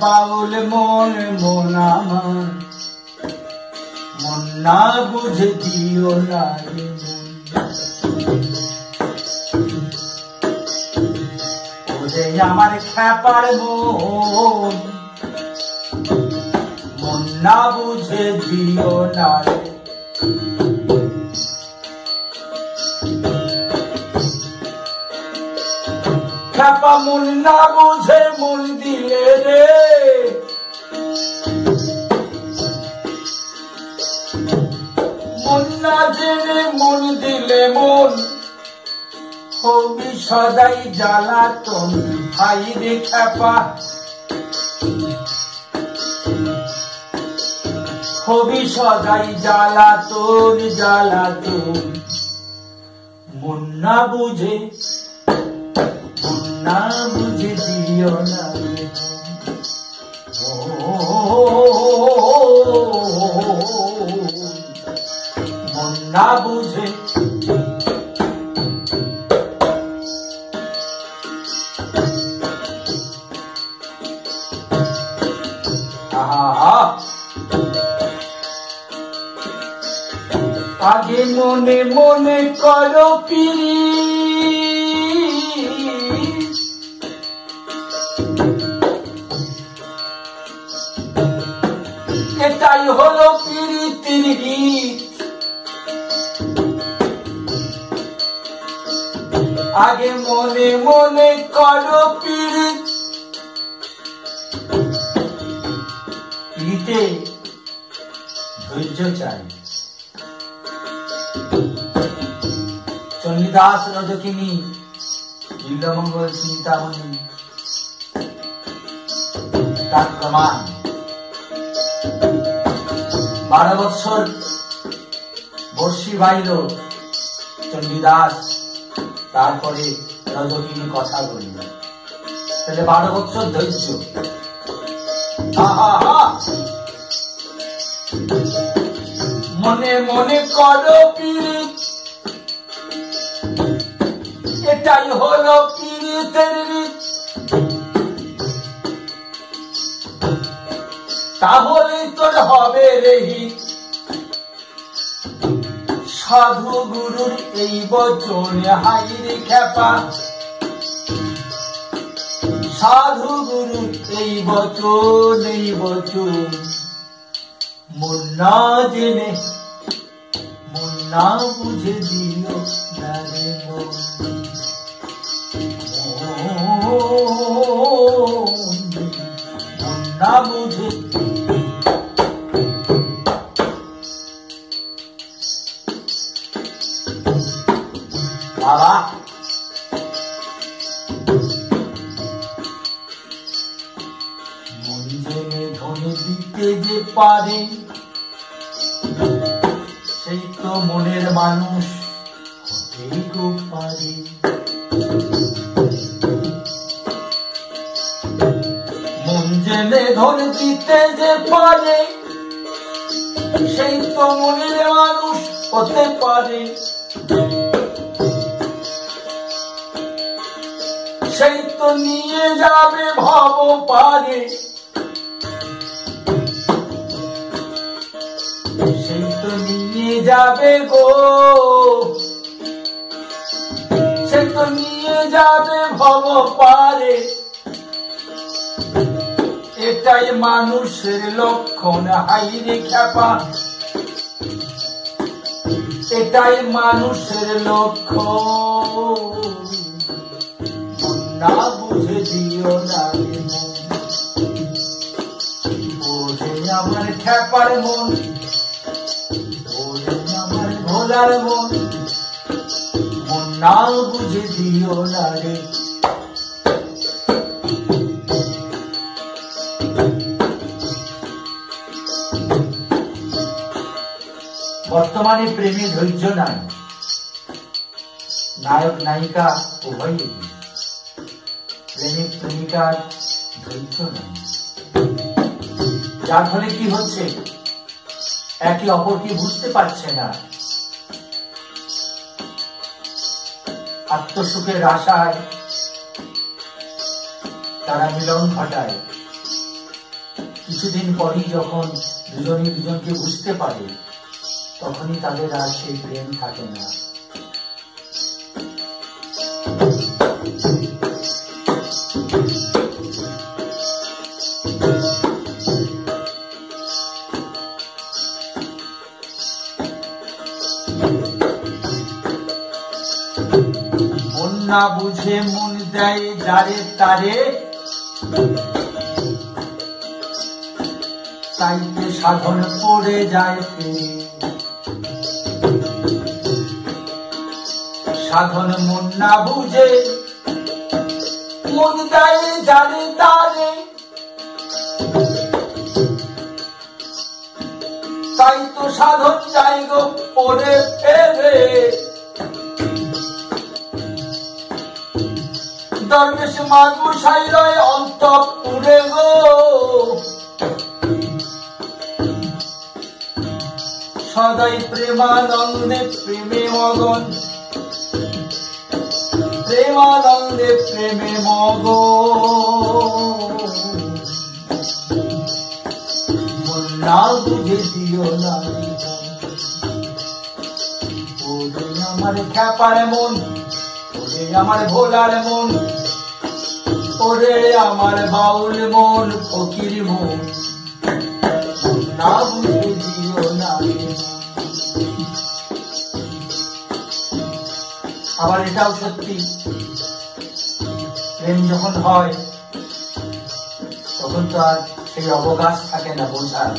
বাউল মন মন আমার। মন না বুঝে দিও না আমার খ্যাপার মন। মন না বুঝে দিও না খ্যাপা মন না বুঝে মন দিলে রে। মন না জেনে মন দিলে মন। হবি সদাই জ্বালাতন ভাই রে খ্যাপা। হবি সদাই জ্বালাতন জ্বালাতন মন না বুঝে না বুঝে দিও না না বুঝে আগে মনে মনে করো পিরি আগে মনে মনে করো পিরিতে ধৈর্য চাই। চন্ডীদাস রজকিনী, নীলমঙ্গল চিন্তামণি তার প্রমাণ। বারো বৎসর বর্ষি বাইল চন্ডীদাস তারপরে রজকিনী কথা বলিল। তাহলে বারো বৎসর ধৈর্য। মনে মনে করো পীড়িত। এটাই হলো পীড়িতের রীত। তাহলেই তোর হবে রে হিত। সাধু গুরুর এই বচনে হাইরে খেপা সাধু গুরুর এই বচন এই বচন মন না জেনে মন না বুঝে দিও না রে মন। মন বুঝে সেই তো মনের মানুষ, হতেই গো পারে। মন জেনে ধনে দিতে যে পারে, সেই তো মনের মানুষ হতে পারে। সেই তো নিয়ে যাবে ভাব পারে। যাবে গো। সে তো নিয়ে যাবে ভব পারে এটাই মানুষের লক্ষণ হাইরে খ্যাপা। এটাই মানুষের লক্ষণ। না বুঝে দিও না বোঝে আমার খ্যাপার মন। আমার মন মন না বুঝে দিও না রে। বর্তমানে প্রেমে ধৈর্য নাই। নায়ক, নায়িকা উভয়ই প্রেমিক প্রেমিকার ধৈর্য নাই। যার ফলে কি হচ্ছে? একে অপরকে বুঝতে পারছে না। আত্মসুখের আশায় তারা মিলন ঘটায়। কিছুদিন পরই যখন দুজনে দুজনকে বুঝতে পারে, তখনই তাদের আর সেই প্রেম থাকে না। না বুঝে মন দেয় যারে তারে। তাইতে সাধন পড়ে যায় সাধন মন না বুঝে মন দেয় যারে তারে। তাই তো সাধন যাই গো পড়ে দরবেশ মাগু সাইরয় অন্তপুরে গো। সদাই প্রেমানন্দে প্রেমে মগন। প্রেমানন্দে প্রেমে মগ না বুঝে দিও না। আমার খ্যাপার মন আমার ভোলার মন। ওরে আমার বাউল মন ফকির মন। মন না বুঝে দিও না। আবার এটাও সত্যি। প্রেম যখন হয়, তখন তো আর সেই অবকাশ থাকে না বোঝার।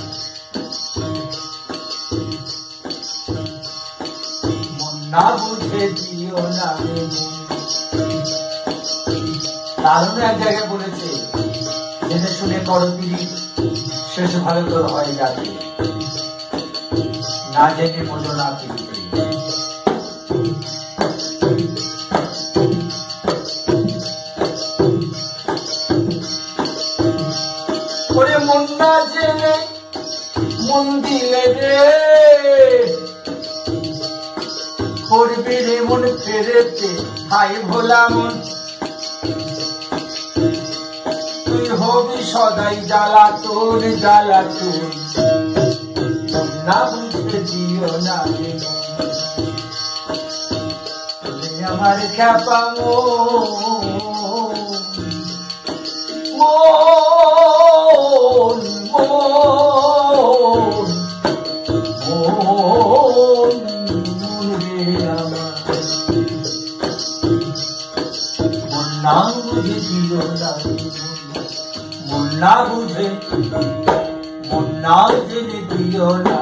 মন না বুঝে দিও না রে এক জায়গায় বলেছে জেনে শুনে করো শেষ ভালো তোর হয় না জেনে বোঝো না পিড়িতে ওরে মন না জেনে মন দিলে রে। করবে রে ফেরেতে, হাই ভোলা মন। সদাই জ্বালা তোর জ্বালা তোর না বুঝতে দিও না মন। আমার খ্যাপা মন মন মন মন মন রে আমার মন না বুঝে না মন না বুঝে মন না জেনে দিও না